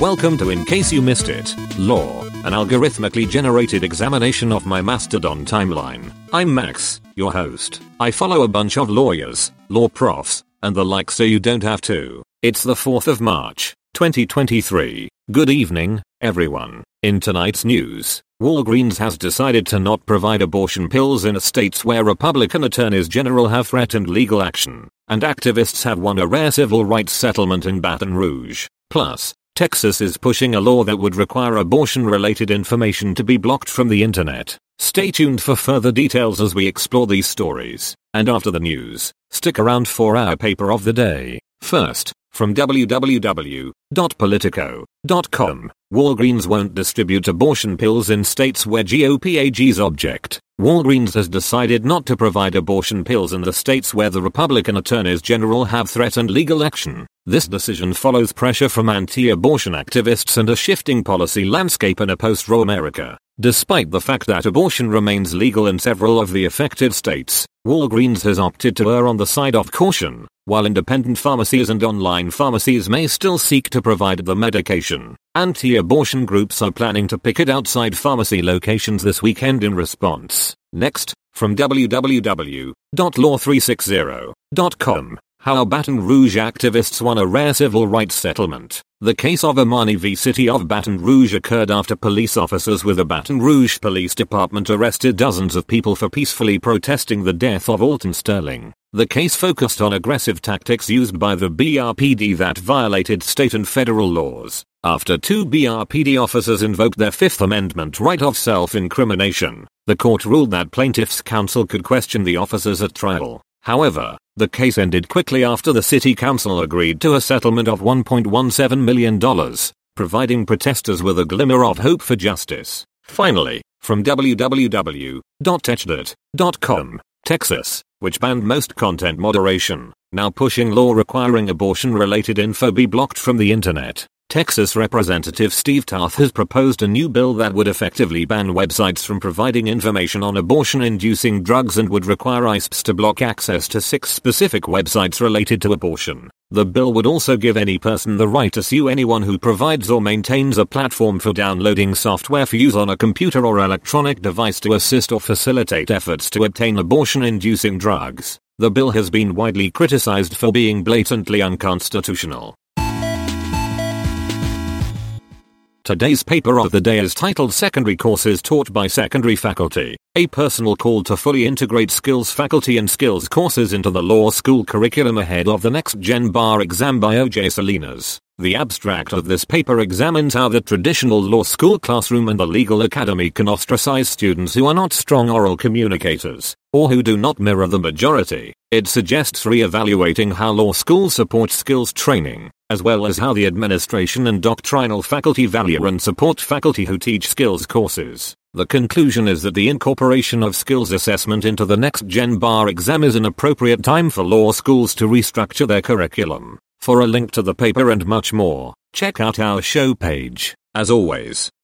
Welcome to In Case You Missed It, Law, an algorithmically generated examination of my Mastodon timeline. I'm Max, your host. I follow a bunch of lawyers, law profs, and the like so you don't have to. It's the 4th of March, 2023. Good evening, everyone. In tonight's news, Walgreens has decided to not provide abortion pills in states where Republican attorneys general have threatened legal action, and activists have won a rare civil rights settlement in Baton Rouge. Plus, Texas is pushing a law that would require abortion related information to be blocked from the internet. Stay tuned for further details as we explore these stories. And after the news, stick around for our paper of the day. First, from www.politico.com, Walgreens won't distribute abortion pills in states where GOP AGs object. Walgreens has decided not to provide abortion pills in the states where the Republican attorneys general have threatened legal action. This decision follows pressure from anti-abortion activists and a shifting policy landscape in a post-Roe America. Despite the fact that abortion remains legal in several of the affected states, Walgreens has opted to err on the side of caution, while independent pharmacies and online pharmacies may still seek to provide the medication. Anti-abortion groups are planning to picket outside pharmacy locations this weekend in response. Next, from www.law360.com, how Baton Rouge activists won a rare civil rights settlement. The case of Imani v. City of Baton Rouge occurred after police officers with the Baton Rouge Police Department arrested dozens of people for peacefully protesting the death of Alton Sterling. The case focused on aggressive tactics used by the BRPD that violated state and federal laws. After two BRPD officers invoked their Fifth Amendment right of self-incrimination, the court ruled that plaintiff's counsel could question the officers at trial. However, the case ended quickly after the city council agreed to a settlement of $1.17 million, providing protesters with a glimmer of hope for justice. Finally, from www.techdirt.com, Texas, which banned most content moderation, now pushing law requiring abortion related info be blocked from the internet. Texas Representative Steve Toth has proposed a new bill that would effectively ban websites from providing information on abortion inducing drugs and would require ISPs to block access to six specific websites related to abortion. The bill would also give any person the right to sue anyone who provides or maintains a platform for downloading software for use on a computer or electronic device to assist or facilitate efforts to obtain abortion inducing drugs. The bill has been widely criticized for being blatantly unconstitutional. Today's paper of the day is titled Secondary Courses Taught by Secondary Faculty, a personal call to fully integrate skills faculty and skills courses into the law school curriculum ahead of the next Gen Bar exam by OJ Salinas. The abstract of this paper examines how the traditional law school classroom and the legal academy can ostracize students who are not strong oral communicators, or who do not mirror the majority. It suggests re-evaluating how law school supports skills training, as well as how the administration and doctrinal faculty value and support faculty who teach skills courses. The conclusion is that the incorporation of skills assessment into the next Gen Bar exam is an appropriate time for law schools to restructure their curriculum. For a link to the paper and much more, check out our show page. As always,